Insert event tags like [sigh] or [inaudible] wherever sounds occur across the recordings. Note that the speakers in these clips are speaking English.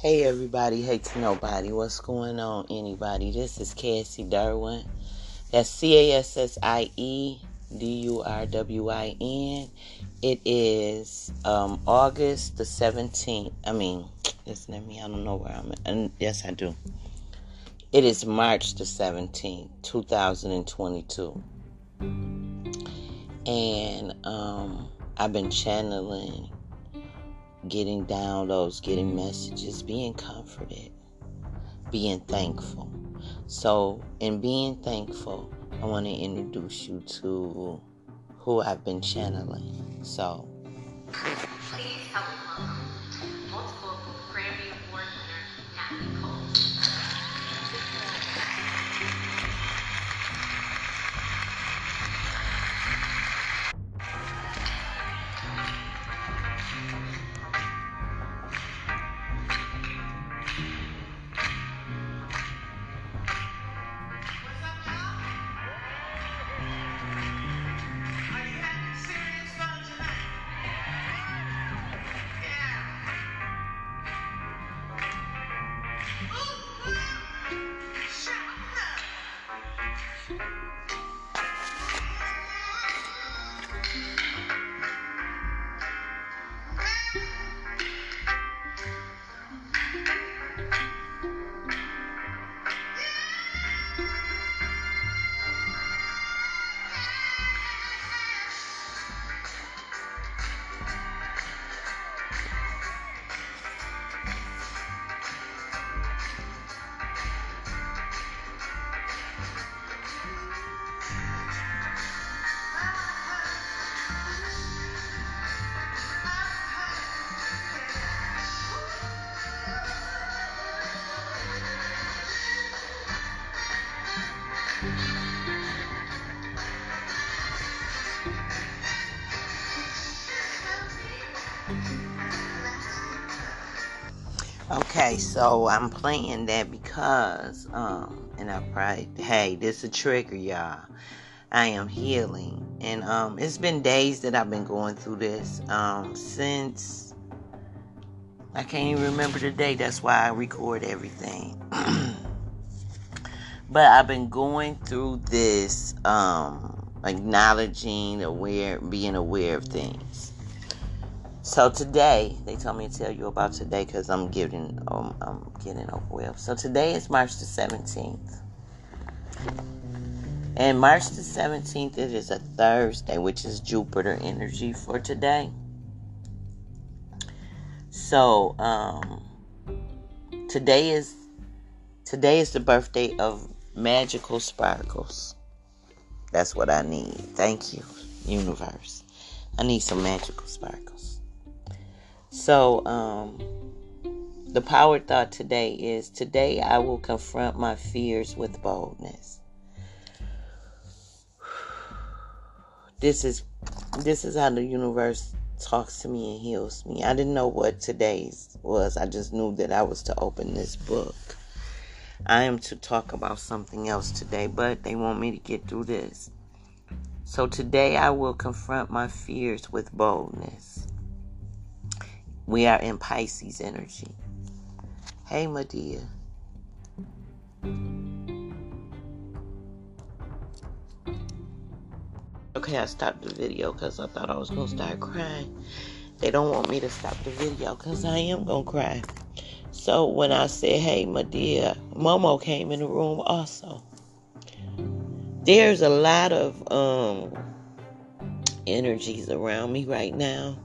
Hey everybody, to nobody. What's going on, anybody? This is Cassie Durwin. That's C A S S I E D U R W I N. It is um, August the 17th. I mean, listen at me, I don't know where I'm at. And yes, I do. It is March the 17th, 2022. And um, I've been channeling getting downloads, getting messages, being comforted, being thankful. So, in being thankful, I want to introduce you to who I've been channeling. So, please help Okay, so I'm playing that because, um, and I probably, hey, this a trigger, y'all. I am healing, and um, it's been days that I've been going through this, um, since I can't even remember the day. That's why I record everything. [clears throat] but I've been going through this, um, acknowledging, aware, being aware of things. So today, they told me to tell you about today because I'm getting um, I'm getting over with. So today is March the 17th. And March the 17th, it is a Thursday, which is Jupiter energy for today. So, um, today is today is the birthday of Magical Sparkles. That's what I need. Thank you, universe. I need some magical sparkles. So, um, the power thought today is today I will confront my fears with boldness. This is this is how the universe talks to me and heals me. I didn't know what today's was. I just knew that I was to open this book. I am to talk about something else today, but they want me to get through this. So today I will confront my fears with boldness. We are in Pisces energy. Hey, Medea. Okay, I stopped the video because I thought I was going to start crying. They don't want me to stop the video because I am going to cry. So when I said, hey, Medea, Momo came in the room also. There's a lot of um, energies around me right now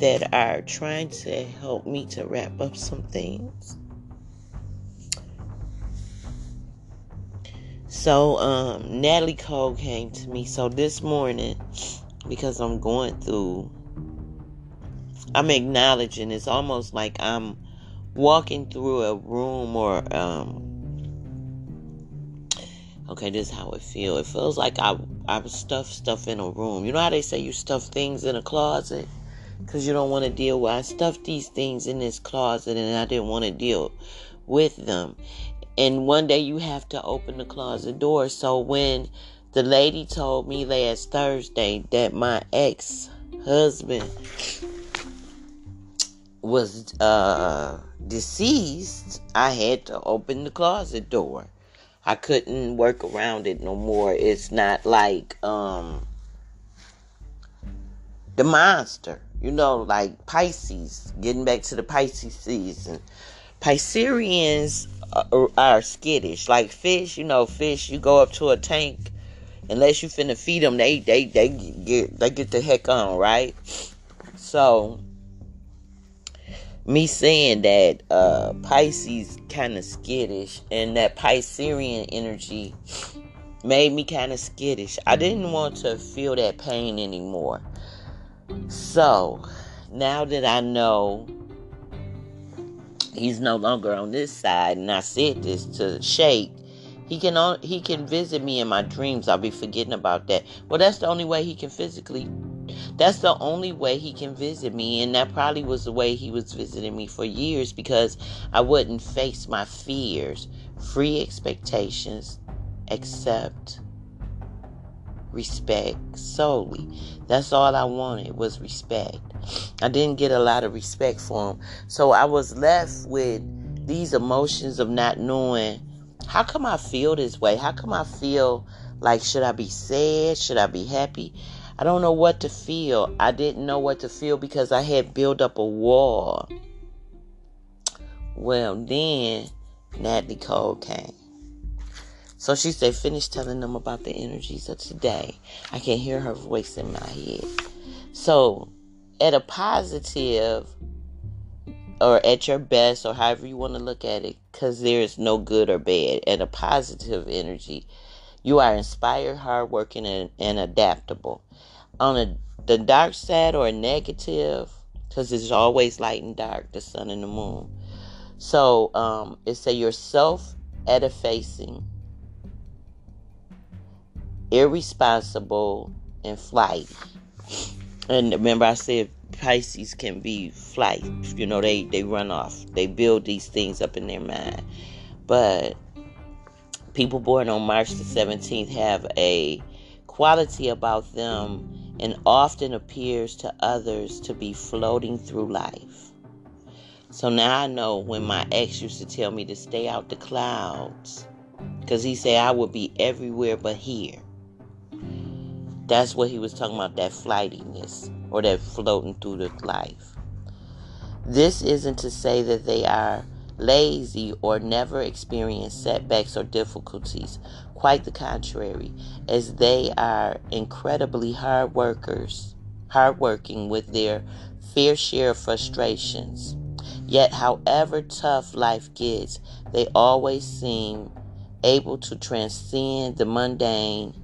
that are trying to help me to wrap up some things. So, um, Natalie Cole came to me. So this morning, because I'm going through, I'm acknowledging it's almost like I'm walking through a room or, um, okay, this is how it feels. It feels like I, I stuff stuff in a room. You know how they say you stuff things in a closet? Because you don't want to deal with. I stuffed these things in this closet and I didn't want to deal with them. And one day you have to open the closet door. So when the lady told me last Thursday that my ex husband was uh, deceased, I had to open the closet door. I couldn't work around it no more. It's not like um, the monster, you know, like Pisces. Getting back to the Pisces season, Pisceans are, are skittish, like fish. You know, fish. You go up to a tank, unless you finna feed them, they they they get they get the heck on, right? So me saying that uh, Pisces kind of skittish and that Piscean energy made me kind of skittish. I didn't want to feel that pain anymore. So now that I know he's no longer on this side, and I said this to Shake, he can he can visit me in my dreams. I'll be forgetting about that. Well, that's the only way he can physically that's the only way he can visit me. And that probably was the way he was visiting me for years because I wouldn't face my fears, free expectations, accept respect solely. That's all I wanted was respect. I didn't get a lot of respect for him. So I was left with these emotions of not knowing how come I feel this way? How come I feel like should I be sad? Should I be happy? I don't know what to feel. I didn't know what to feel because I had built up a wall. Well, then Natalie Cole came. So she said, finish telling them about the energies of today. I can hear her voice in my head. So, at a positive, or at your best, or however you want to look at it, because there is no good or bad, at a positive energy, you are inspired, hardworking, and, and adaptable. On a, the dark side or negative, because it's always light and dark, the sun and the moon. So um, it's a you're self edifying, irresponsible, and flight. And remember, I said Pisces can be flight. You know, they they run off. They build these things up in their mind. But people born on March the 17th have a quality about them and often appears to others to be floating through life. So now I know when my ex used to tell me to stay out the clouds because he said I would be everywhere but here. That's what he was talking about that flightiness or that floating through the life. This isn't to say that they are lazy, or never experience setbacks or difficulties. Quite the contrary, as they are incredibly hard workers, hardworking with their fair share of frustrations. Yet, however tough life gets, they always seem able to transcend the mundane.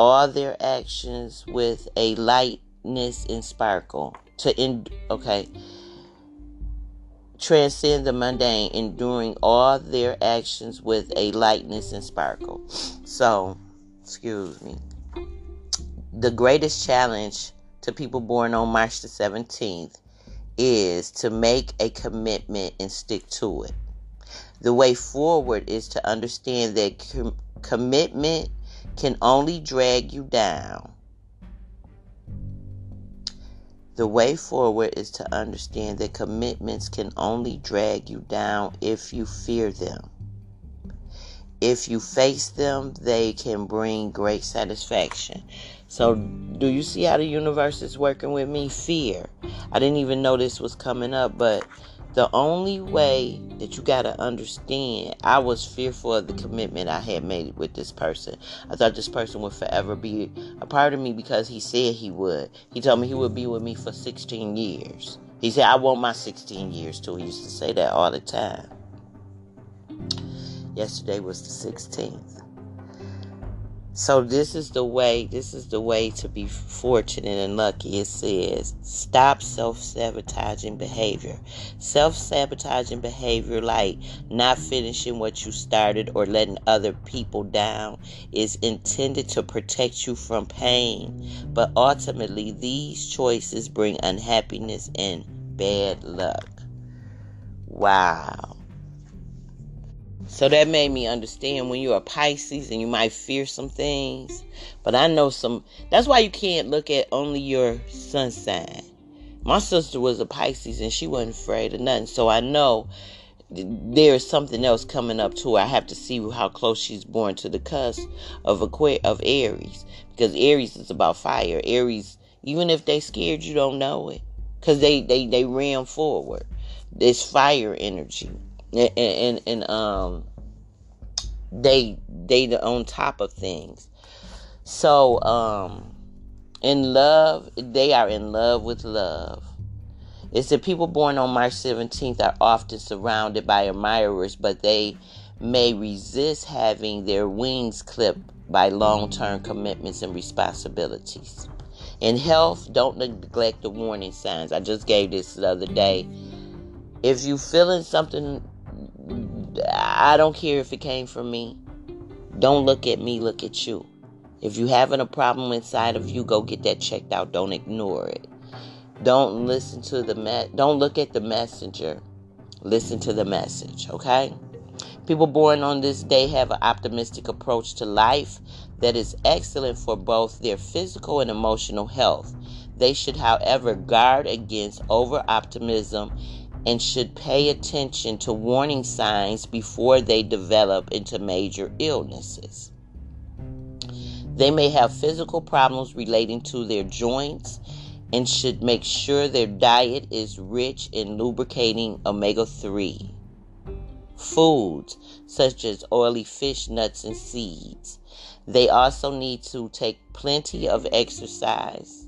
All their actions with a lightness and sparkle to end okay. Transcend the mundane enduring. All their actions with a lightness and sparkle? So excuse me. The greatest challenge to people born on march the 17th is to make a commitment and stick to it. The way forward is to understand that com- commitment can only drag you down the way forward is to understand that commitments can only drag you down if you fear them. If you face them, they can bring great satisfaction. So, do you see how the universe is working with me? Fear. I didn't even know this was coming up, but the only way that you got to understand, I was fearful of the commitment I had made with this person. I thought this person would forever be a part of me because he said he would. He told me he would be with me for 16 years. He said, I want my 16 years too. He used to say that all the time. Yesterday was the 16th. So this is the way, this is the way to be fortunate and lucky. It says, stop self-sabotaging behavior. Self-sabotaging behavior like not finishing what you started or letting other people down is intended to protect you from pain. But ultimately, these choices bring unhappiness and bad luck. Wow. So that made me understand when you're a Pisces and you might fear some things. But I know some, that's why you can't look at only your sun sign. My sister was a Pisces and she wasn't afraid of nothing. So I know there is something else coming up to her. I have to see how close she's born to the cusp of Aqu- of Aries because Aries is about fire. Aries, even if they scared, you don't know it because they they they ran forward. It's fire energy and, and, and um they they on top of things. So um in love they are in love with love. It's that people born on march 17th are often surrounded by admirers but they may resist having their wings clipped by long-term commitments and responsibilities. In health don't neglect the warning signs. I just gave this the other day. If you feeling something I don't care if it came from me. Don't look at me, look at you. If you're having a problem inside of you, go get that checked out. Don't ignore it. Don't listen to the me- don't look at the messenger. Listen to the message, okay? People born on this day have an optimistic approach to life that is excellent for both their physical and emotional health. They should, however, guard against over optimism and should pay attention to warning signs before they develop into major illnesses. They may have physical problems relating to their joints and should make sure their diet is rich in lubricating omega 3 foods such as oily fish, nuts, and seeds. They also need to take plenty of exercise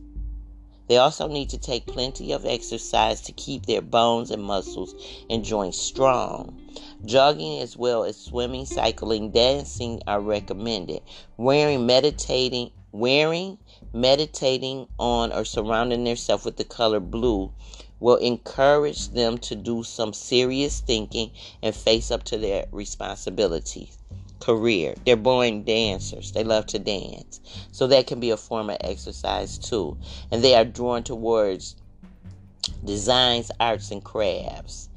they also need to take plenty of exercise to keep their bones and muscles and joints strong. Jogging as well as swimming, cycling, dancing are recommended. Wearing meditating wearing, meditating on or surrounding themselves with the color blue will encourage them to do some serious thinking and face up to their responsibilities career. They're born dancers. They love to dance. So that can be a form of exercise too. And they are drawn towards designs, arts, and crafts.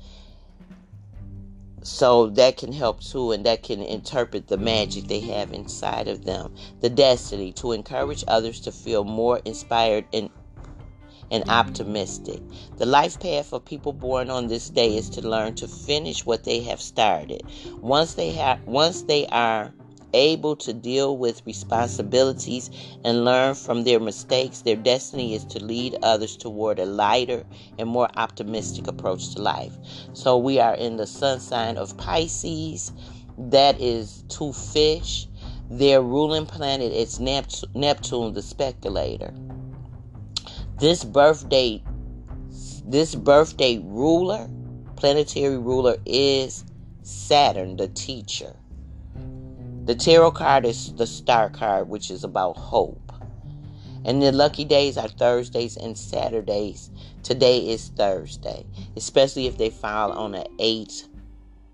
So that can help too, and that can interpret the magic they have inside of them. The destiny to encourage others to feel more inspired and and optimistic. The life path of people born on this day is to learn to finish what they have started. Once they have once they are able to deal with responsibilities and learn from their mistakes, their destiny is to lead others toward a lighter and more optimistic approach to life. So we are in the sun sign of Pisces. That is two fish. Their ruling planet is Neptune, the speculator. This birthday, this birthday ruler, planetary ruler is Saturn, the teacher. The tarot card is the star card, which is about hope. And the lucky days are Thursdays and Saturdays. Today is Thursday, especially if they file on an 8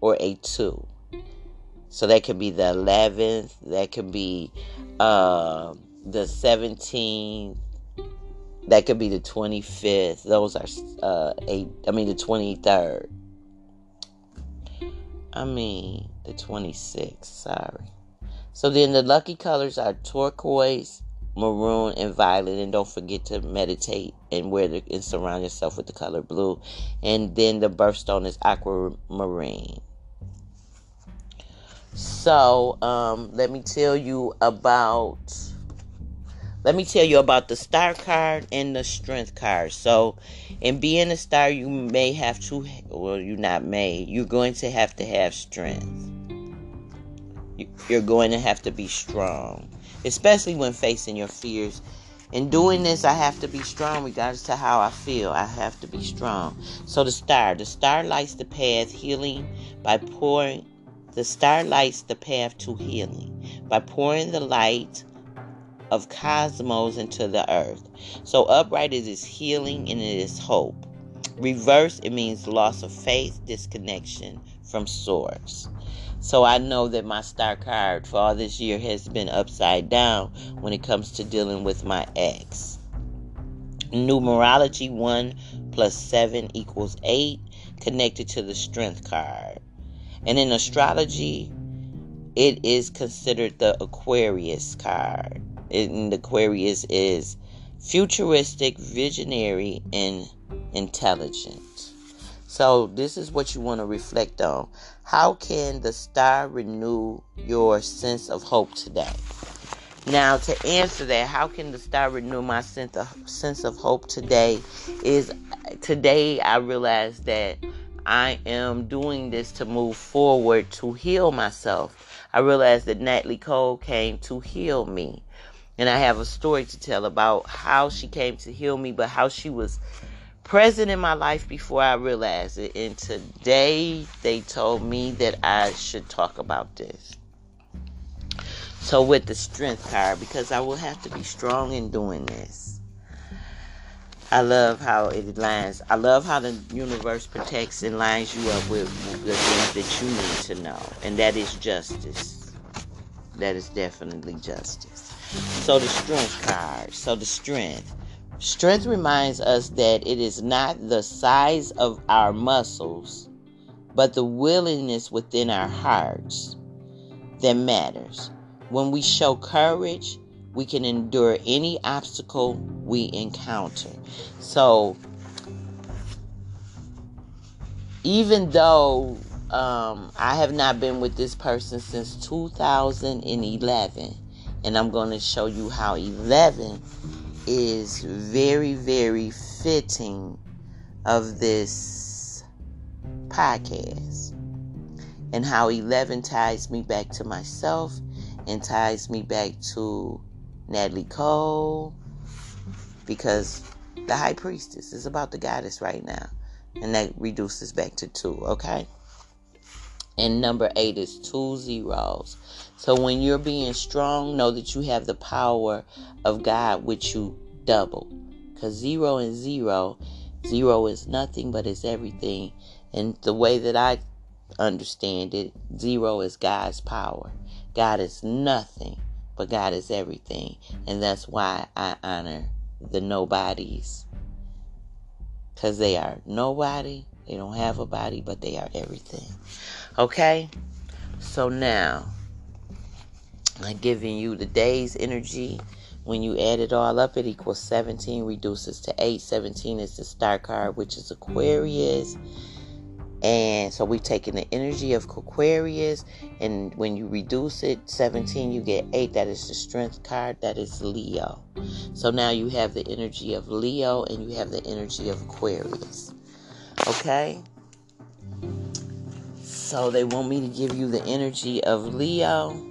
or a 2. So that could be the 11th, that could be uh, the 17th, that could be the 25th. Those are uh eight I mean the 23rd. I mean the 26th, sorry. So then the lucky colors are turquoise, maroon, and violet. And don't forget to meditate and wear the, and surround yourself with the color blue. And then the birthstone is aquamarine. So um, let me tell you about let me tell you about the star card and the strength card. So, in being a star, you may have to, well, you not may, you're going to have to have strength. You're going to have to be strong, especially when facing your fears. In doing this, I have to be strong regardless to how I feel. I have to be strong. So, the star, the star lights the path healing by pouring, the star lights the path to healing by pouring the light of cosmos into the earth. So upright it is healing and it is hope. Reverse it means loss of faith, disconnection from source. So I know that my star card for all this year has been upside down when it comes to dealing with my ex. Numerology 1 plus 7 equals 8 connected to the strength card. And in astrology, it is considered the Aquarius card. And the Aquarius is futuristic, visionary, and intelligent. So, this is what you want to reflect on. How can the star renew your sense of hope today? Now, to answer that, how can the star renew my sense of sense of hope today? Is today I realize that I am doing this to move forward to heal myself. I realized that Natalie Cole came to heal me. And I have a story to tell about how she came to heal me, but how she was present in my life before I realized it. And today they told me that I should talk about this. So, with the strength card, because I will have to be strong in doing this. I love how it lines. I love how the universe protects and lines you up with the things that you need to know, and that is justice. That is definitely justice. So the strength card. So the strength. Strength reminds us that it is not the size of our muscles, but the willingness within our hearts that matters. When we show courage, we can endure any obstacle we encounter. So, even though um, I have not been with this person since 2011, and I'm going to show you how 11 is very, very fitting of this podcast. And how 11 ties me back to myself and ties me back to Natalie Cole. Because the high priestess is about the goddess right now. And that reduces back to two okay and number eight is two zeros so when you're being strong, know that you have the power of God with you double. Because zero and zero, zero is nothing, but it's everything. And the way that I understand it, zero is God's power. God is nothing, but God is everything. And that's why I honor the nobodies. Because they are nobody. They don't have a body, but they are everything. Okay? So now I'm giving you the day's energy. When you add it all up, it equals 17, reduces to 8. 17 is the star card, which is Aquarius. And so we've taken the energy of Aquarius, and when you reduce it, 17, you get 8. That is the strength card. That is Leo. So now you have the energy of Leo and you have the energy of Aquarius. Okay? So they want me to give you the energy of Leo.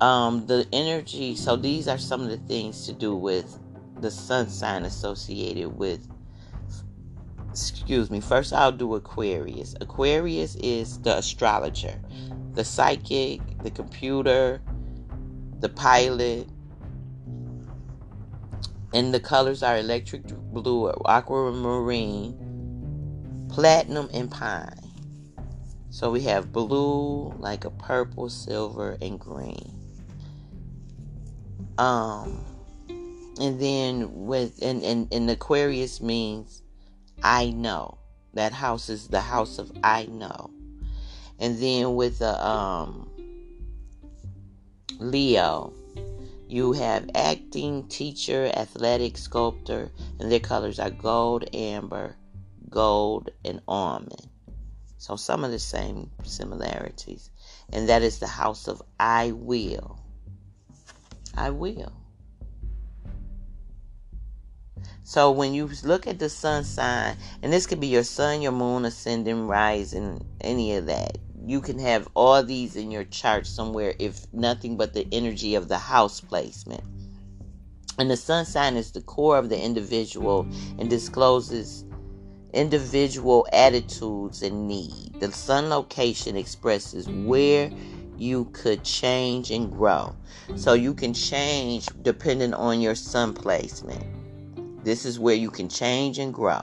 Um, the energy, so these are some of the things to do with the sun sign associated with excuse me first i'll do aquarius. Aquarius is the astrologer. The psychic the computer the pilot and the colors are electric blue aquamarine platinum and pine so we have blue like a purple silver and green um, and then with and, and, and Aquarius means I know. That house is the house of I know. And then with the um Leo, you have acting, teacher, athletic, sculptor, and their colors are gold, amber, gold, and almond. So some of the same similarities. And that is the house of I will. I will. So when you look at the sun sign, and this could be your sun, your moon, ascending, rising, any of that. You can have all these in your chart somewhere, if nothing but the energy of the house placement. And the sun sign is the core of the individual and discloses individual attitudes and need. The sun location expresses where you could change and grow. So you can change depending on your sun placement. This is where you can change and grow.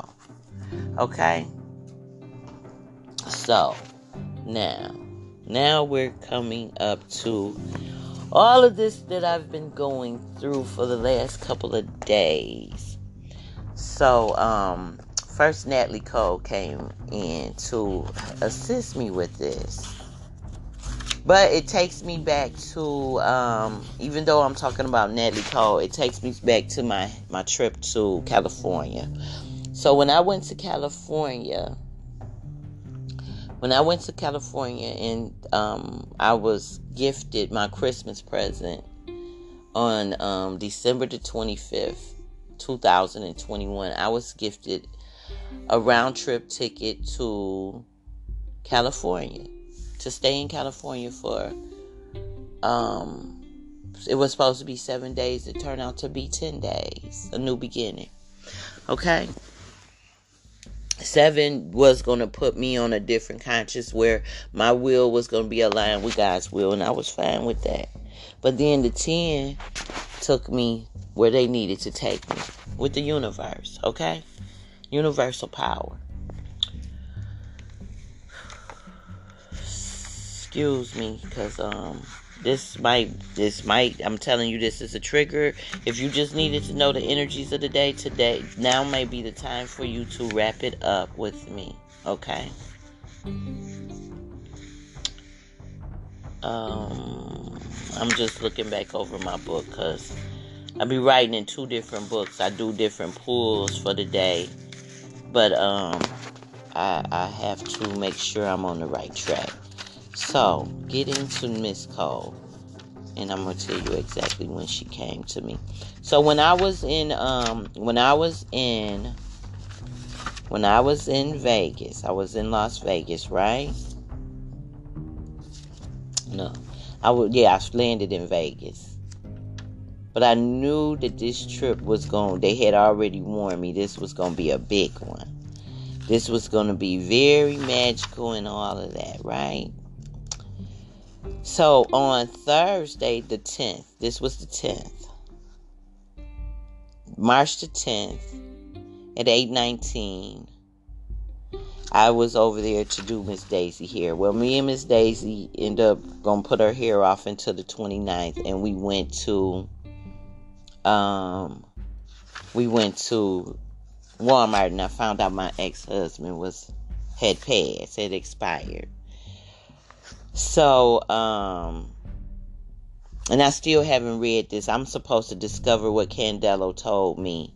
Okay? So, now, now we're coming up to all of this that I've been going through for the last couple of days. So, um, first Natalie Cole came in to assist me with this. But it takes me back to, um, even though I'm talking about Natalie Cole, it takes me back to my, my trip to California. So when I went to California, when I went to California and um, I was gifted my Christmas present on um, December the 25th, 2021, I was gifted a round trip ticket to California to stay in California for um it was supposed to be 7 days. It turned out to be 10 days a new beginning. Okay. 7 was going to put me on a different conscious where my will was going to be aligned with God's will and I was fine with that. But then the 10 took me where they needed to take me with the universe okay universal power. Excuse me because um this might this might i'm telling you this is a trigger. If you just needed to know the energies of the day today now may be the time for you to wrap it up with me okay? Um i'm just looking back over my book because i be writing in two different books. I do different pools for the day but um i i have to make sure i'm on the right track so, getting to Miss Cole, and I'm gonna tell you exactly when she came to me. So when I was in, um, when I was in, when I was in Vegas, I was in Las Vegas, right? No, I would, yeah, I landed in Vegas. But I knew that this trip was going, they had already warned me this was going to be a big one. This was going to be very magical and all of that, right? So on Thursday, the 10th, this was the 10th, March the 10th at 819, I was over there to do Miss Daisy hair. Well, me and Miss Daisy end up to put her hair off until the 29th, and we went to, um, we went to Walmart, and I found out my ex-husband was, had passed, had expired. So, um, and I still haven't read this. I'm supposed to discover what Candelo told me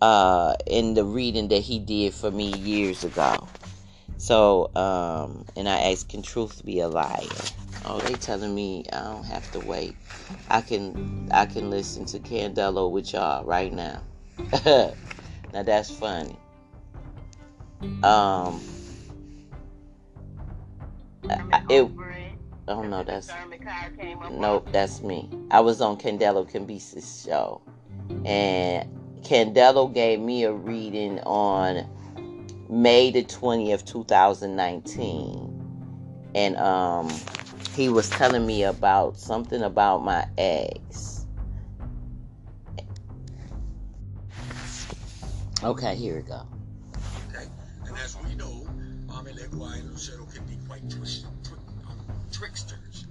uh, in the reading that he did for me years ago. So, um, and I asked, can truth be a liar? Oh, they telling me I don't have to wait. I can I can listen to Candelo with y'all right now. [laughs] now that's funny. Um, I, it, oh no, that's nope, that's me. I was on Candelo Cambise's show, and Candelo gave me a reading on May the twentieth, two thousand nineteen, and um, he was telling me about something about my eggs. Okay, here we go. Okay, and as we know, Mame Legua and Lucero can be quite twisted, twi- um, tricksters.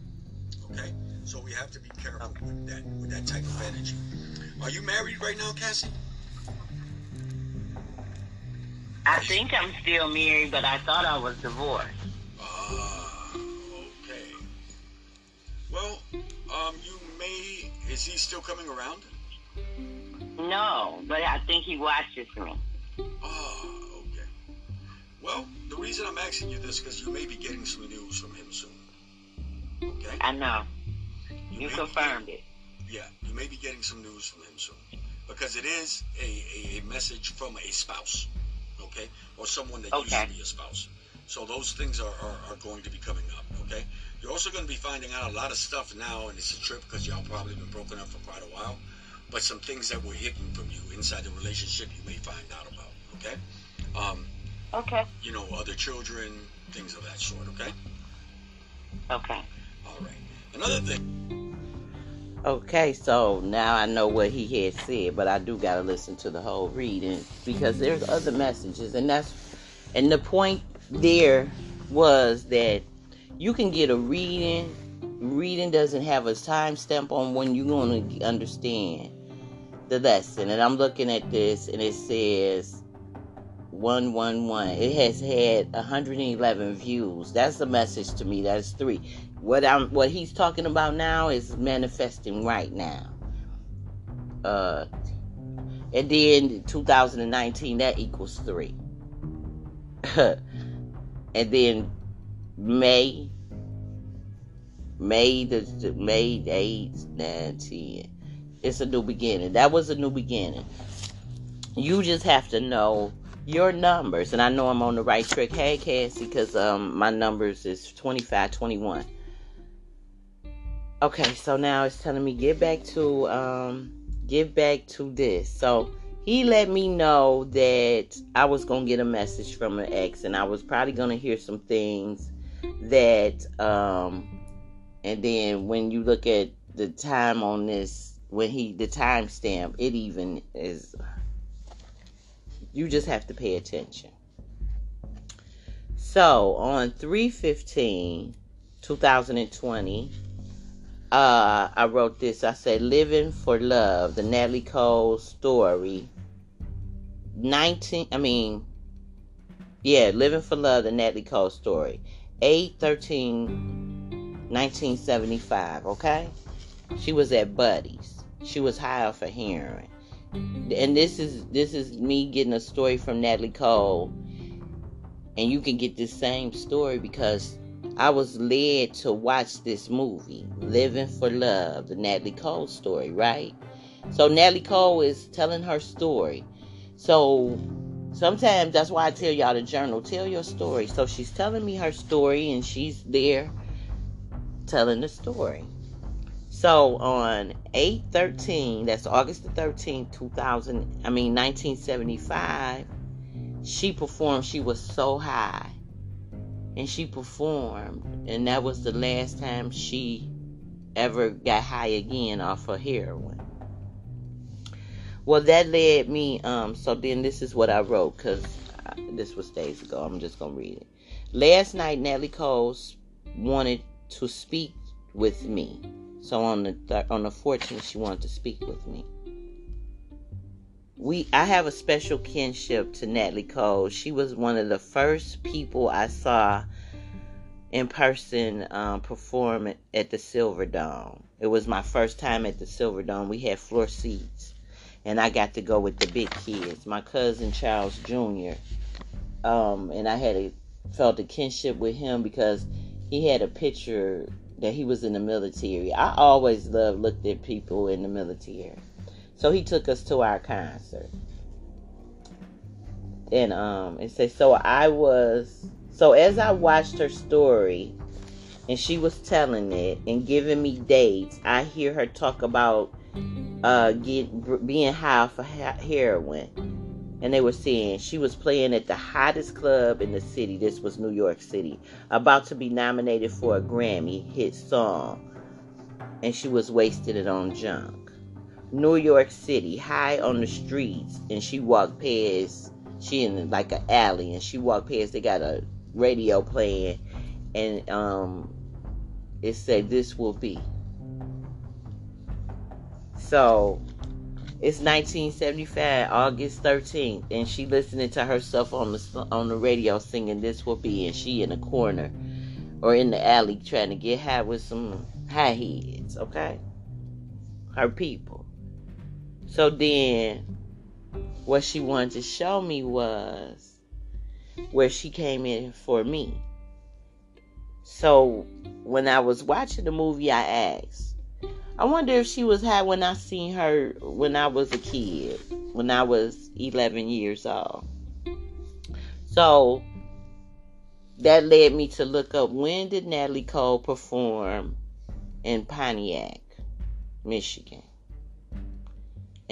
Okay, so we have to be careful with that with that type of energy. Are you married right now, Cassie? I think I'm still married, but I thought I was divorced. Ah, okay. Well, um, you may. Is he still coming around? No, but I think he watches me. Ah, okay. Well, the reason I'm asking you this because you may be getting some news from him soon. Okay. I know. You be confirmed getting- it. Yeah, you may be getting some news from him soon. Because it is a, a, a message from a spouse, okay? Or someone that used Okay. to be a spouse. So those things are, are, are going to be coming up, okay? You're also going to be finding out a lot of stuff now, and it's a trip because y'all probably been broken up for quite a while. But some things that were hidden from you inside the relationship you may find out about, okay? Um, Okay. you know, other children, things of that sort, okay? Okay. All right. Another thing, Okay, so now I know what he had said, but I do gotta listen to the whole reading because there's other messages, and that's and the point there was that you can get a reading. Reading doesn't have a time stamp on when you're gonna understand the lesson. And I'm looking at this, and it says 111. It has had 111 views. That's the message to me. That's three. What I'm what he's talking about now is manifesting right now. Uh and then 2019 that equals three. [laughs] and then May May the May 8, 9, 10. It's a new beginning. That was a new beginning. You just have to know your numbers. And I know I'm on the right track. Hey Cassie, because um my numbers is 25, 21. Okay, so now it's telling me get back to um get back to this. So he let me know that I was gonna get a message from an ex and I was probably gonna hear some things that um and then when you look at the time on this when he the timestamp it even is you just have to pay attention so on 315 2020 uh, I wrote this. I said, Living for Love, the Natalie Cole story. 19, I mean, yeah, Living for Love, the Natalie Cole story. 8 13 1975, okay? She was at Buddy's. She was high off of heroin. And this is this is me getting a story from Natalie Cole. And you can get this same story because I was led to watch this movie, Living for Love, the Natalie Cole story, right? So Natalie Cole is telling her story. So sometimes that's why I tell y'all to journal, tell your story. So she's telling me her story and she's there telling the story. So on 8-13, that's August the 13th, 2000, I mean 1975, she performed, she was so high and she performed and that was the last time she ever got high again off of heroin. Well that led me um so then this is what i wrote because this was days ago. I'm just gonna read it. Last night natalie cole wanted to speak with me. So on the th- on the 14th she wanted to speak with me we I have a special kinship to Natalie Cole. She was one of the first people I saw in person um, perform at the Silverdome. It was my first time at the Silverdome. We had floor seats, and I got to go with the big kids. My cousin Charles Jr. Um, and I had a felt a kinship with him because he had a picture that he was in the military. I always loved looked at people in the military. So he took us to our concert. And um it says so I was so as I watched her story and she was telling it and giving me dates, I hear her talk about uh get being high for heroin. And they were saying she was playing at the hottest club in the city. This was New York City, about to be nominated for a Grammy hit song. And she was wasting it on junk. New York City, high on the streets, and she walked past. She in like an alley, and she walked past. They got a radio playing, and um, it said, "This will be." So, it's 1975, August 13th, and she listening to herself on the on the radio singing "This Will Be," and she in the corner or in the alley trying to get high with some high heads. Okay, her people. So then, what she wanted to show me was where she came in for me. So when I was watching the movie, I asked, I wonder if she was high when I seen her when I was a kid, when I was 11 years old. So that led me to look up when did Natalie Cole perform in Pontiac, Michigan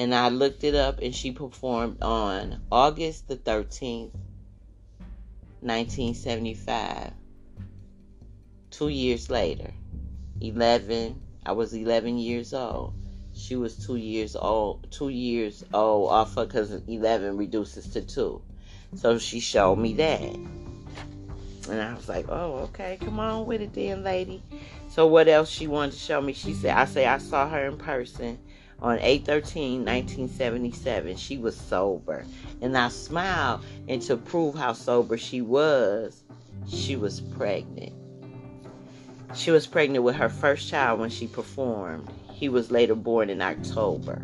and I looked it up, and she performed on August the 13th, 1975. Two years later, 11, I was 11 years old. She was two years old, two years old off of because 11 reduces to two. So she showed me that. And I was like, oh, okay, come on with it then, lady. So what else she wanted to show me? She said, I say I saw her in person on 8 13 1977 she was sober. And i smiled and to prove how sober she was she was pregnant. She was pregnant with her first child when she performed. He was later born in october.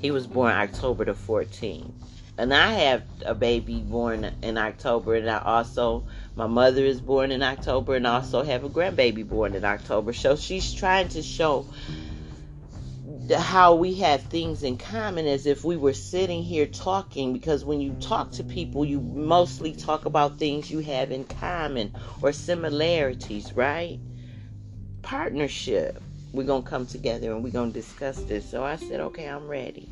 He was born october the 14th and i have a baby born in october and i also my mother is born in october and also have a grandbaby born in october. So she's trying to show how we have things in common as if we were sitting here talking because when you talk to people you mostly talk about things you have in common or similarities right? Partnership. We're gonna come together and we're gonna discuss this. So i said okay i'm ready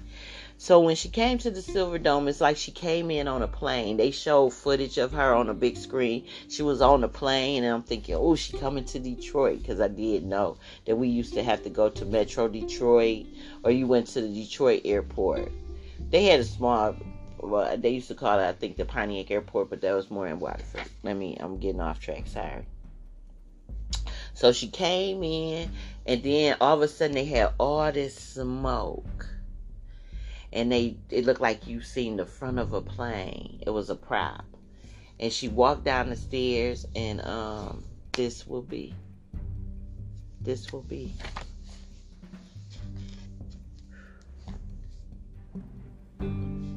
so when she came to the Silverdome, it's like she came in on a plane. They showed footage of her on a big screen. She was on the plane, and I'm thinking, oh, she coming to Detroit because I did know that we used to have to go to Metro Detroit, or you went to the Detroit airport. They had a small, well, they used to call it, I think, the Pontiac Airport, but that was more in Waterford. Let me, I'm getting off track. Sorry. So she came in, and then all of a sudden they had all this smoke and they it looked like you seen the front of a plane. It was a prop. And she walked down the stairs and um this will be this will be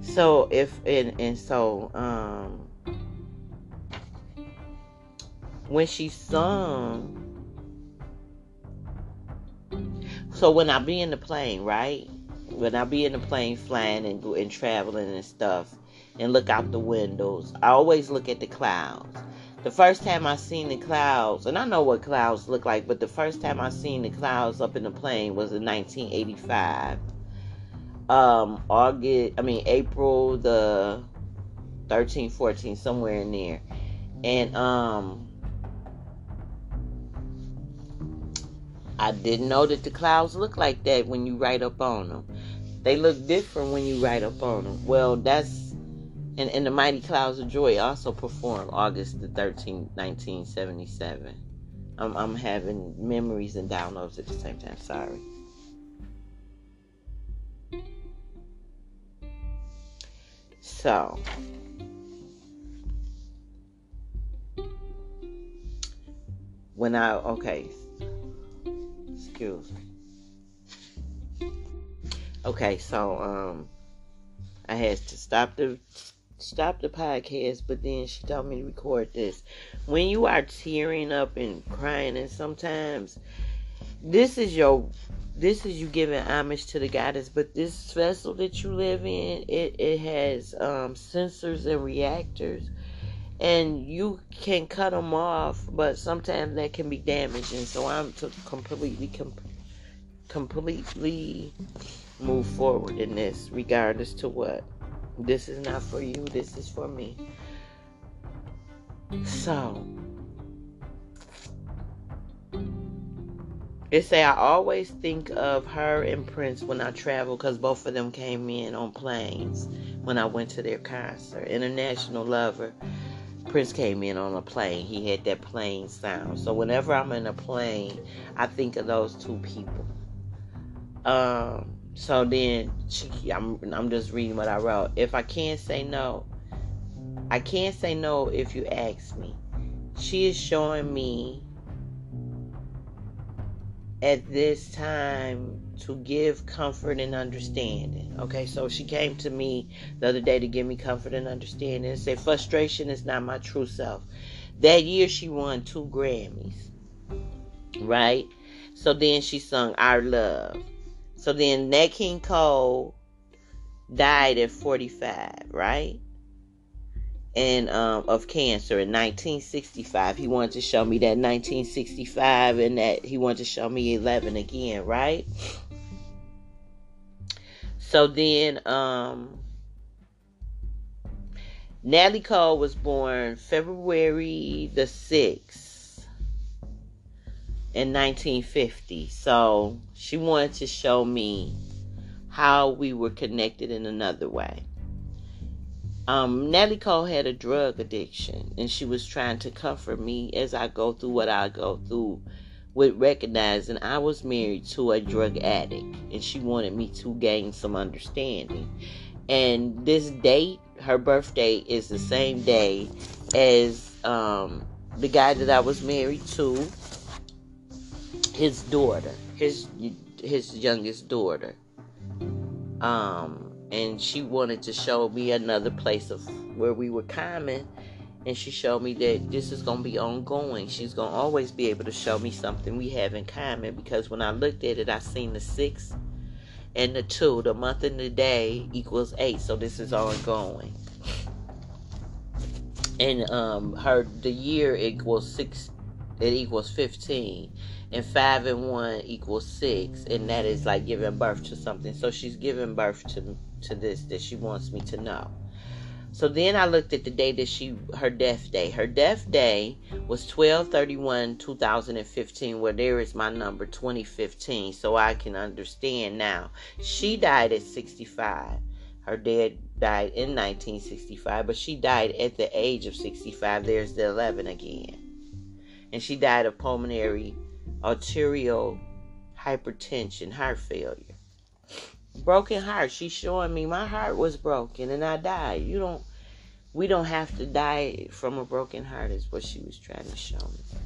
so if and and so um when she sung so when I be in the plane, right? When I be in the plane flying and, and traveling and stuff and look out the windows, I always look at the clouds. The first time I seen the clouds, and I know what clouds look like, but the first time I seen the clouds up in the plane was in 1985. Um, August, I mean April the 13, 14, somewhere in there, and um, I didn't know that the clouds look like that when you write up on them. They look different when you write up on them. Well, that's and, and the Mighty Clouds of Joy also performed August the 13th, 1977. I'm, I'm having memories and downloads at the same time. Sorry. So, when I, okay, excuse me. Okay, so um, I had to stop the stop the podcast, but then she told me to record this. When you are tearing up and crying, and sometimes this is your this is you giving homage to the goddess, but this vessel that you live in, it, it has um, sensors and reactors, and you can cut them off, but sometimes that can be damaging. So I'm to completely, com- completely move forward in this, regardless to what. This is not for you, this is for me. So, it say I always think of her and Prince when I travel because both of them came in on planes when I went to their concert. International Lover. Prince came in on a plane. He had that plane sound. So whenever I'm in a plane, I think of those two people. Um, so then she, I'm, I'm just reading what I wrote. If I can't say no, I can't say no if you ask me. She is showing me at this time to give comfort and understanding. Okay, so she came to me the other day to give me comfort and understanding and say frustration is not my true self. That year she won two Grammys. Right? So then she sung Our Love. So then Nat King Cole died at 45, right? And um, of cancer in 1965. He wanted to show me that 1965 and that he wanted to show me 11 again, right? So then um, Natalie Cole was born February the 6th in 1950. So she wanted to show me how we were connected in another way. Um, Nellie Cole had a drug addiction, and she was trying to comfort me as I go through what I go through with recognizing I was married to a drug addict and she wanted me to gain some understanding. And this date, her birthday, is the same day as um, the guy that I was married to, his daughter, his his youngest daughter. Um, and she wanted to show me another place of where we were common and she showed me that this is going to be ongoing. She's going to always be able to show me something we have in common because when I looked at it, I seen the six and the two. The month and the day equals eight, so this is ongoing. And um, her the year equals six. It equals fifteen, and five and one equals six, and that is like giving birth to something. So she's giving birth to to this that she wants me to know. So then I looked at the day that she her death day. Her death day was 1231 2015 where there is my number 2015 so I can understand now. She died at 65. Her dad died in 1965, but she died at the age of 65. There's the 11 again. And she died of pulmonary arterial hypertension, heart failure broken heart. She's showing me my heart was broken and I died. You don't we don't have to die from a broken heart is what she was trying to show me.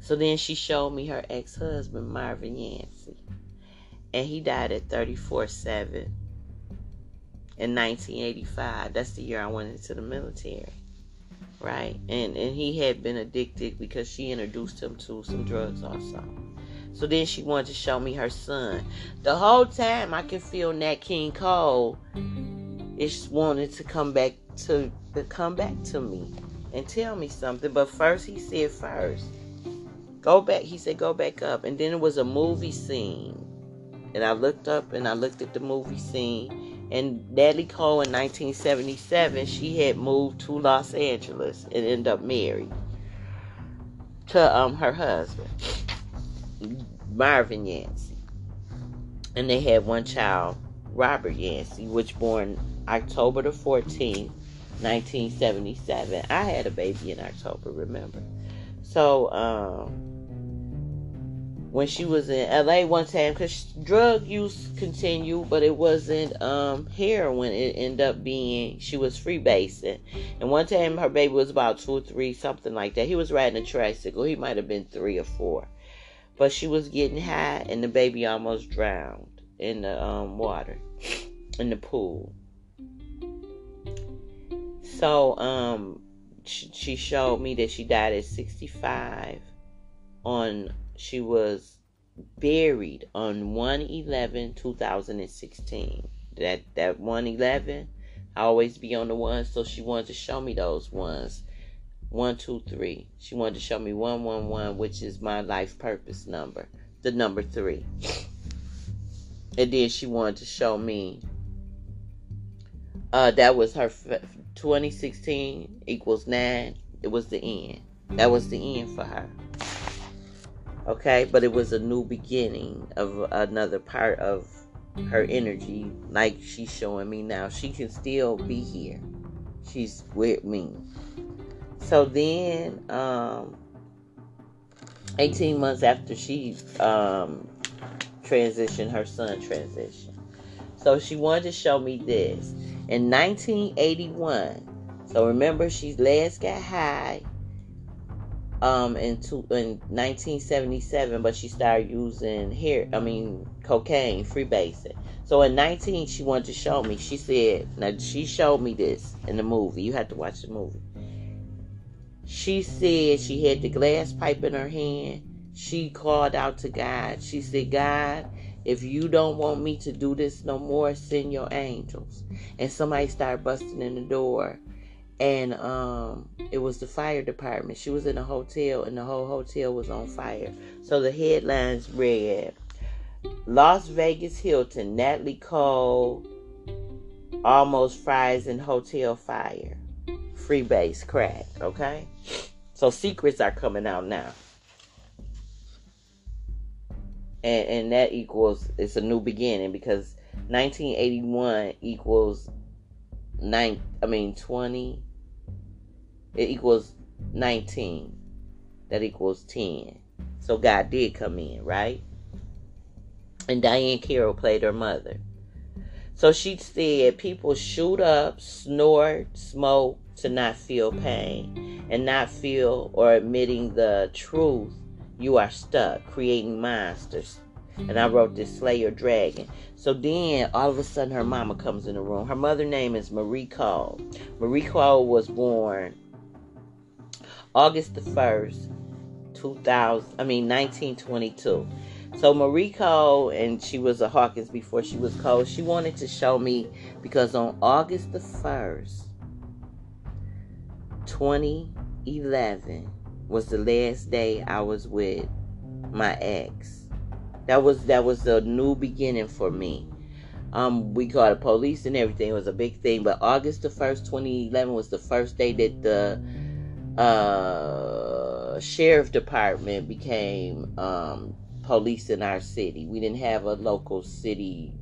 So then she showed me her ex-husband Marvin Yancey. And he died at 34-7 in 1985. That's the year I went into the military. Right? And and he had been addicted because she introduced him to some drugs also. So then she wanted to show me her son. The whole time I could feel Nat King Cole is wanted to come back to, to come back to me and tell me something. But first he said first. Go back. He said go back up. And then it was a movie scene. And I looked up and I looked at the movie scene. And Natalie Cole in 1977, she had moved to Los Angeles and ended up married to um her husband. Marvin Yancey. And they had one child, Robert Yancey, which born October the 14th, 1977. I had a baby in October, remember? So, um, when she was in LA one time, because drug use continued, but it wasn't um, heroin. It ended up being, she was freebasing. And one time her baby was about two or three, something like that. He was riding a tricycle. He might have been three or four. But she was getting high, and the baby almost drowned in the um, water, [sniffs] in the pool. So, um, she, showed me that she died at 65 on, she was buried on 111 2016 that that 111 I always be on the ones so she wanted to show me those ones one, two, three. She wanted to show me one, one, one, which is my life purpose number, the number three. And then she wanted to show me uh, that was her 2016 equals nine. It was the end. That was the end for her. Okay, but it was a new beginning of another part of her energy, like she's showing me now. She can still be here. She's with me. So then, um, 18 months after she um, transitioned, her son transitioned. So she wanted to show me this. In 1981, so remember she last got high um in, in 1977 but she started using hair i mean cocaine freebasing so in 19 she wanted to show me she said now she showed me this in the movie you have to watch the movie she said she had the glass pipe in her hand. She called out to God. She said, God, if you don't want me to do this no more, send your angels. And somebody started busting in the door. And um, it was the fire department. She was in a hotel, and the whole hotel was on fire. So the headlines read Las Vegas Hilton, Natalie Cole almost fries in hotel fire freebase crack, okay? So secrets are coming out now. And and that equals it's a new beginning because 1981 equals nine I mean 20 it equals 19 that equals 10 So God did come in, right? And Diahann Carroll played her mother. So she said people shoot up, snort, smoke to not feel pain and not feel or admitting the truth. You are stuck creating monsters. And I wrote this Slayer Dragon. So then all of a sudden her mama comes in the room. Her mother name is Marie Cole. Marie Cole was born August the 1st, 2000, I mean 1922. So Marie Cole, and she was a Hawkins before she was Cole, she wanted to show me because on August the 1st, 2011 was the last day I was with my ex. That was that was a new beginning for me. Um, we called the police and everything. It was a big thing. But August the first, 2011 was the first day that the uh, sheriff department became um, police in our city. We didn't have a local city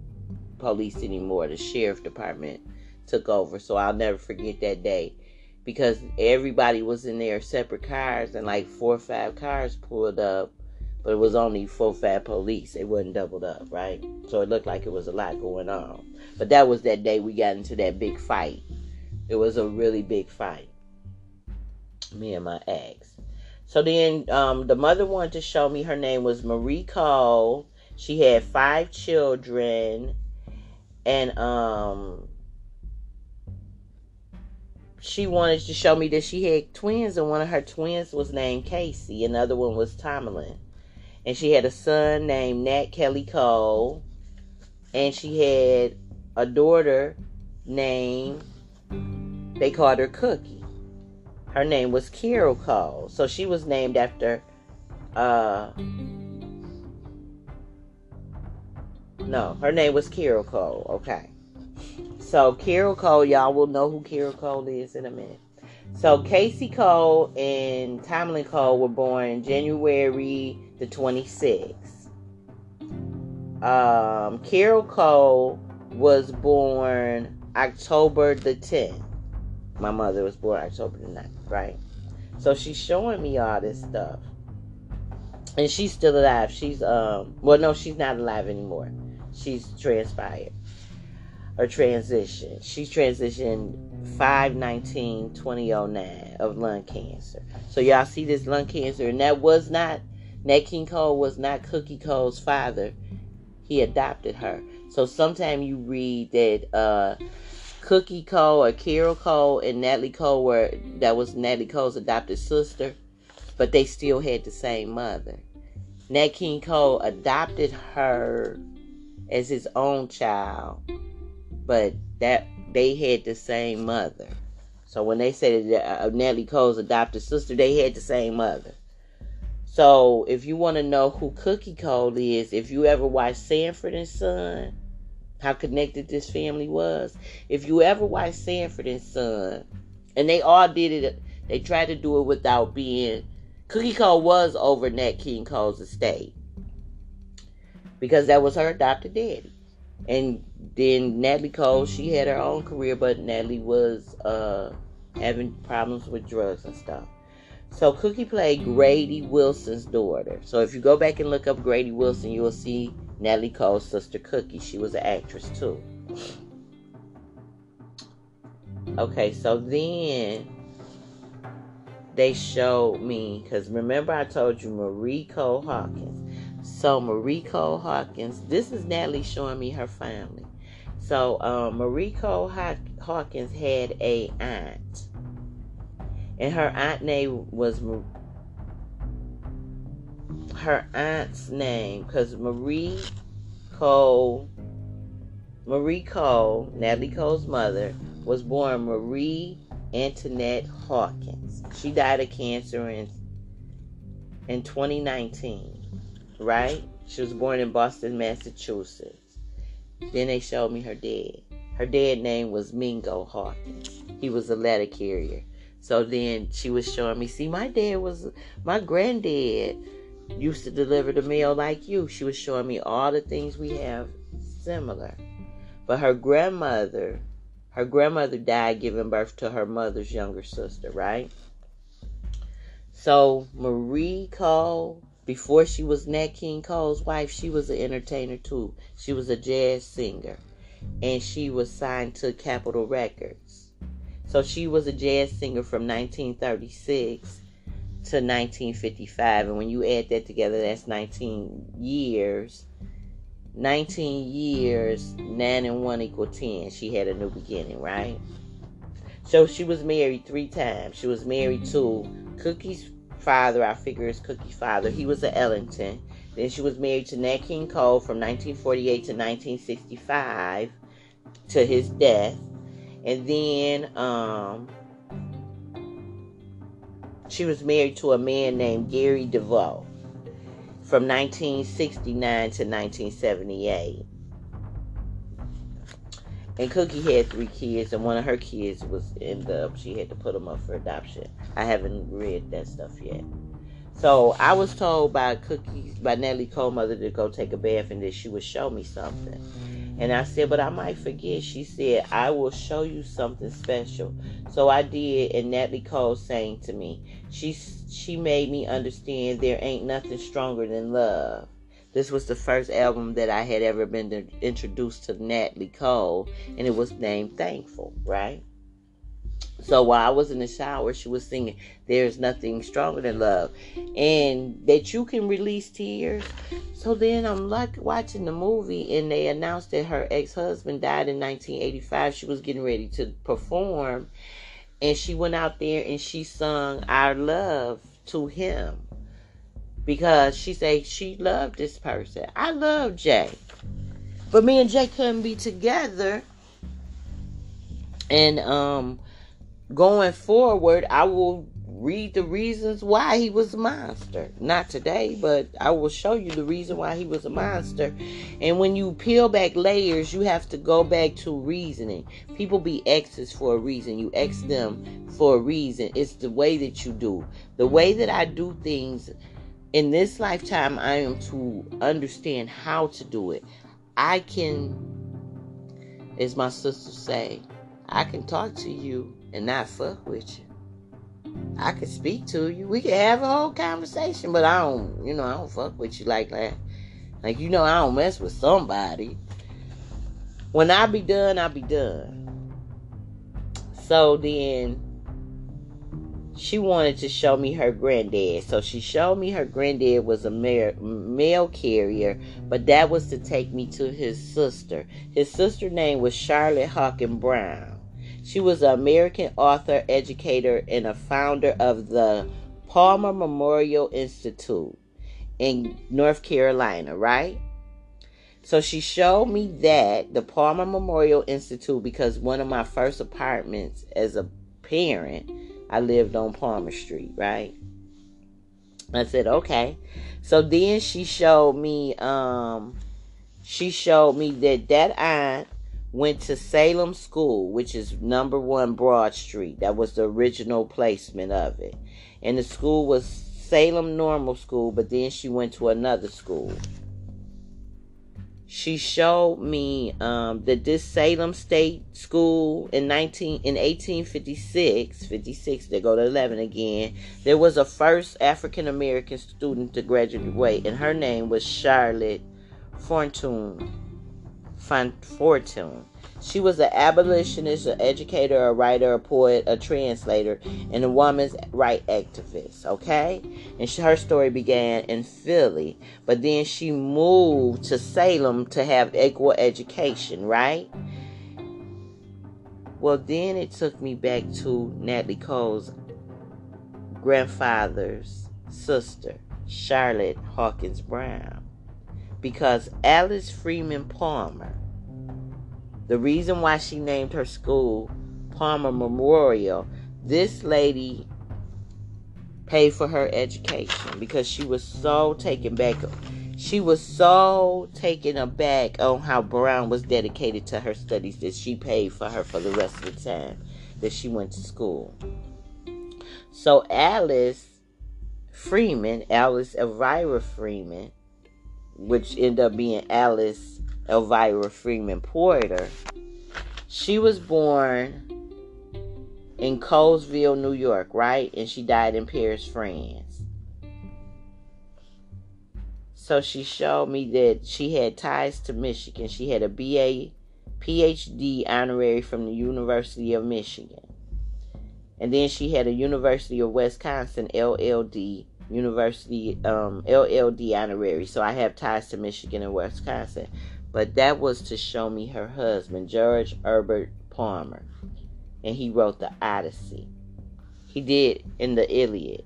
police anymore. The sheriff department took over. So I'll never forget that day because everybody was in their separate cars and like four or five cars pulled up, but it was only four five police. It wasn't doubled up, right? So it looked like it was a lot going on. But that was that day we got into that big fight. It was a really big fight. Me and my ex. So then um, the mother wanted to show me her name was Marie Cole. She had five children. And um, she wanted to show me that she had twins, and one of her twins was named Casey, another one was Tomlin. And she had a son named Nat Kelly Cole, and she had a daughter named, they called her Cookie her name was Carol Cole. So she was named after uh No, her name was Carol Cole. Okay. So Carol Cole, y'all will know who Carol Cole is in a minute. So Casey Cole and Tomlin Cole were born January the 26th. Um, Carol Cole was born October the 10th. My mother was born October the 9th, right? So she's showing me all this stuff. And she's still alive. She's um well no, she's not alive anymore. She's transpired. Or transition. She transitioned 519 2009 of lung cancer. So y'all see this lung cancer, and that was not Nat King Cole was not Cookie Cole's father. He adopted her. So sometime you read that uh Cookie Cole or Carol Cole and Natalie Cole were that was Natalie Cole's adopted sister, but they still had the same mother. Nat King Cole adopted her as his own child, but that they had the same mother. So when they said that uh, Natalie Cole's adopted sister, they had the same mother. So if you want to know who Cookie Cole is, if you ever watch Sanford and Son, how connected this family was. If you ever watch Sanford and Son, and they all did it, they tried to do it without being. Cookie Cole was over Nat King Cole's estate because that was her adopted daddy. And then Natalie Cole, she had her own career, but Natalie was uh, having problems with drugs and stuff. So Cookie played Grady Wilson's daughter. So if you go back and look up Grady Wilson, you will see Natalie Cole's sister Cookie. She was an actress too. Okay, so then they showed me because remember I told you Marie Cole Hawkins. So Marie Cole Hawkins, this is Natalie showing me her family. So um, Marie Cole Hawkins had a aunt, and her aunt name was her aunt's name because Marie Cole, Marie Cole, Natalie Cole's mother, was born Marie Antoinette Hawkins. She died of cancer in in 2019, right? She was born in Boston, Massachusetts. Then they showed me her dad. Her dad name was Mingo Hawkins. He was a letter carrier. So then she was showing me, see, my dad was my granddad used to deliver the mail like you. She was showing me all the things we have similar. But her grandmother, her grandmother died giving birth to her mother's younger sister, right? So Marie Cole before she was Nat King Cole's wife, she was an entertainer too. She was a jazz singer. And she was signed to Capitol Records. So she was a jazz singer from 1936 to 1955. And when you add that together, that's 19 years. 19 years, 9 and 1 equal 10. She had a new beginning, right? So she was married three times. She was married to Cookie's father, I figure is Cookie's father. He was a Ellington. Then she was married to Nat King Cole from 1948 to 1965 to his death. And then um, she was married to a man named Gary Devore from 1969 to 1978. And Cookie had three kids, and one of her kids was in the. She had to put them up for adoption. I haven't read that stuff yet. So I was told by Cookie, by Nellie Cole mother to go take a bath, and that she would show me something. And I said, but I might forget. She said, I will show you something special. So I did, and Natalie Cole sang to me. She she made me understand there ain't nothing stronger than love. This was the first album that I had ever been introduced to Natalie Cole, and it was named Thankful, right? So while I was in the shower, she was singing, There's Nothing Stronger Than Love, and that you can release tears. So then I'm like watching the movie, and they announced that her ex husband died in 1985. She was getting ready to perform, and she went out there and she sung Our Love to him because she said she loved this person. I love Jay. But me and Jay couldn't be together. And um going forward, I will read the reasons why he was a monster. Not today, but I will show you the reason why he was a monster. And when you peel back layers, you have to go back to reasoning. People be exes for a reason. You ex them for a reason. It's the way that you do. The way that I do things in this lifetime, I am to understand how to do it. I can, as my sisters say, I can talk to you and not fuck with you. I can speak to you. We can have a whole conversation, but I don't, you know, I don't fuck with you like that. Like, you know, I don't mess with somebody. When I be done, I be done. So then she wanted to show me her granddad. So she showed me her granddad was a mail carrier, but that was to take me to his sister. His sister name was Charlotte Hawkins Brown. She was an American author, educator, and a founder of the Palmer Memorial Institute in North Carolina, right? So she showed me that, the Palmer Memorial Institute, because one of my first apartments as a parent I lived on Palmer Street, right? I said, okay. So then she showed me, um, she showed me that that aunt went to Salem School, which is number one Broad Street. That was the original placement of it. And the school was Salem Normal School, but then she went to another school she showed me um, that this Salem State School in 19 in 1856, 56 they go to 11 again. There was a first African American student to graduate, and her name was Charlotte Forten. Forten. She was an abolitionist, an educator, a writer, a poet, a translator, and a woman's right activist. Okay, and she, her story began in Philly, but then she moved to Salem to have equal education. Right. Well, then it took me back to Natalie Cole's grandfather's sister, Charlotte Hawkins Brown, because Alice Freeman Palmer the reason why she named her school Palmer Memorial, this lady paid for her education because she was so taken back. She was so taken aback on how Brown was dedicated to her studies that she paid for her for the rest of the time that she went to school. So Alice Freeman, Alice Elvira Freeman, which ended up being Alice Elvira Freeman Porter. She was born in Colesville, New York, right? And she died in Paris, France. So she showed me that she had ties to Michigan. She had a BA, PhD honorary from the University of Michigan. And then she had a University of Wisconsin LLD University um, LLD honorary. So I have ties to Michigan and Wisconsin. But that was to show me her husband, George Herbert Palmer. And he wrote the Odyssey. He did in the Iliad.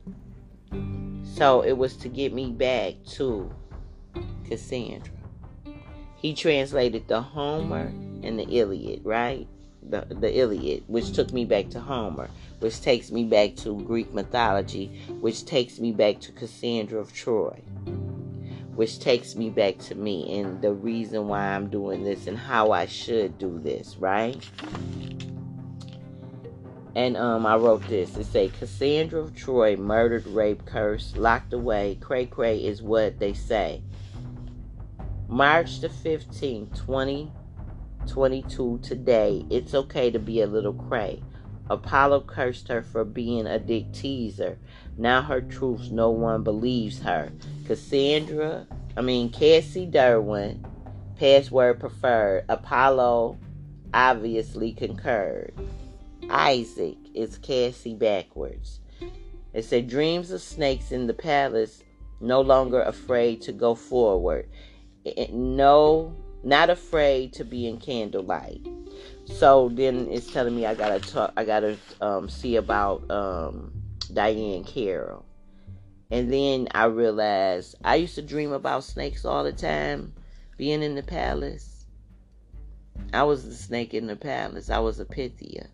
So it was to get me back to Cassandra. He translated the Homer and the Iliad, right? The, the Iliad, which took me back to Homer, which takes me back to Greek mythology, which takes me back to Cassandra of Troy, which takes me back to me and the reason why I'm doing this and how I should do this, right? And um, I wrote this. It say Cassandra of Troy, murdered, raped, cursed, locked away. Cray cray is what they say. March the 15th, 2022, today, it's okay to be a little cray. Apollo cursed her for being a dick teaser. Now her truths, no one believes her. Cassandra, I mean, Cassie Durwin, password preferred. Apollo obviously concurred. Isaac is Cassie backwards. It said, Dreams of snakes in the palace, no longer afraid to go forward. It, No, not afraid to be in candlelight. So then it's telling me I gotta talk, I gotta um, see about um, Diahann Carroll. And then I realized I used to dream about snakes all the time, being in the palace. I was the snake in the palace. I was a Pythia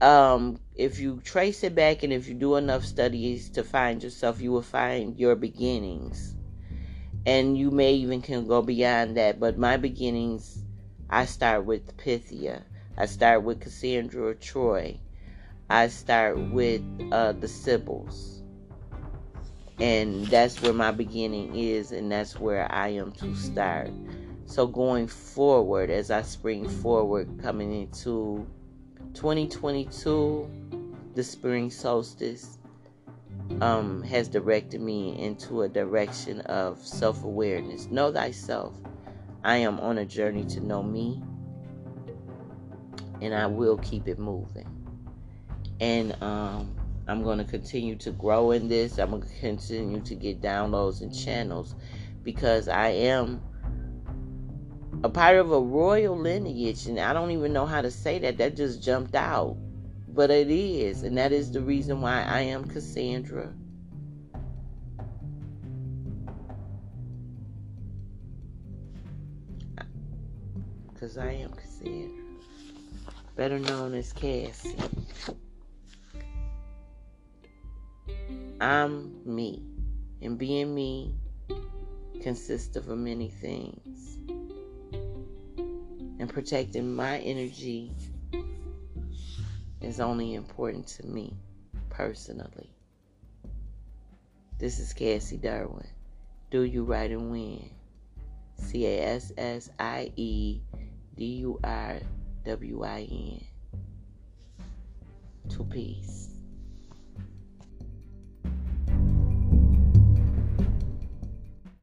um, if you trace it back and if you do enough studies to find yourself, you will find your beginnings. And you may even can go beyond that. But my beginnings, I start with Pythia. I start with Cassandra or Troy. I start with uh, the Sibyls. And that's where my beginning is, and that's where I am to start. So going forward, as I spring forward, coming into 2022, the spring solstice, um, has directed me into a direction of self awareness. Know thyself. I am on a journey to know me, and I will keep it moving. And um, I'm going to continue to grow in this. I'm going to continue to get downloads and channels because I am a part of a royal lineage, and I don't even know how to say that. That just jumped out. But it is, and that is the reason why I am Cassandra. Because I am Cassandra. Better known as Cassie. I'm me. And being me consists of many things and protecting my energy is only important to me personally. This is Cassie Durwin. Do you write and win? C A S S I E D U R W I N. To peace.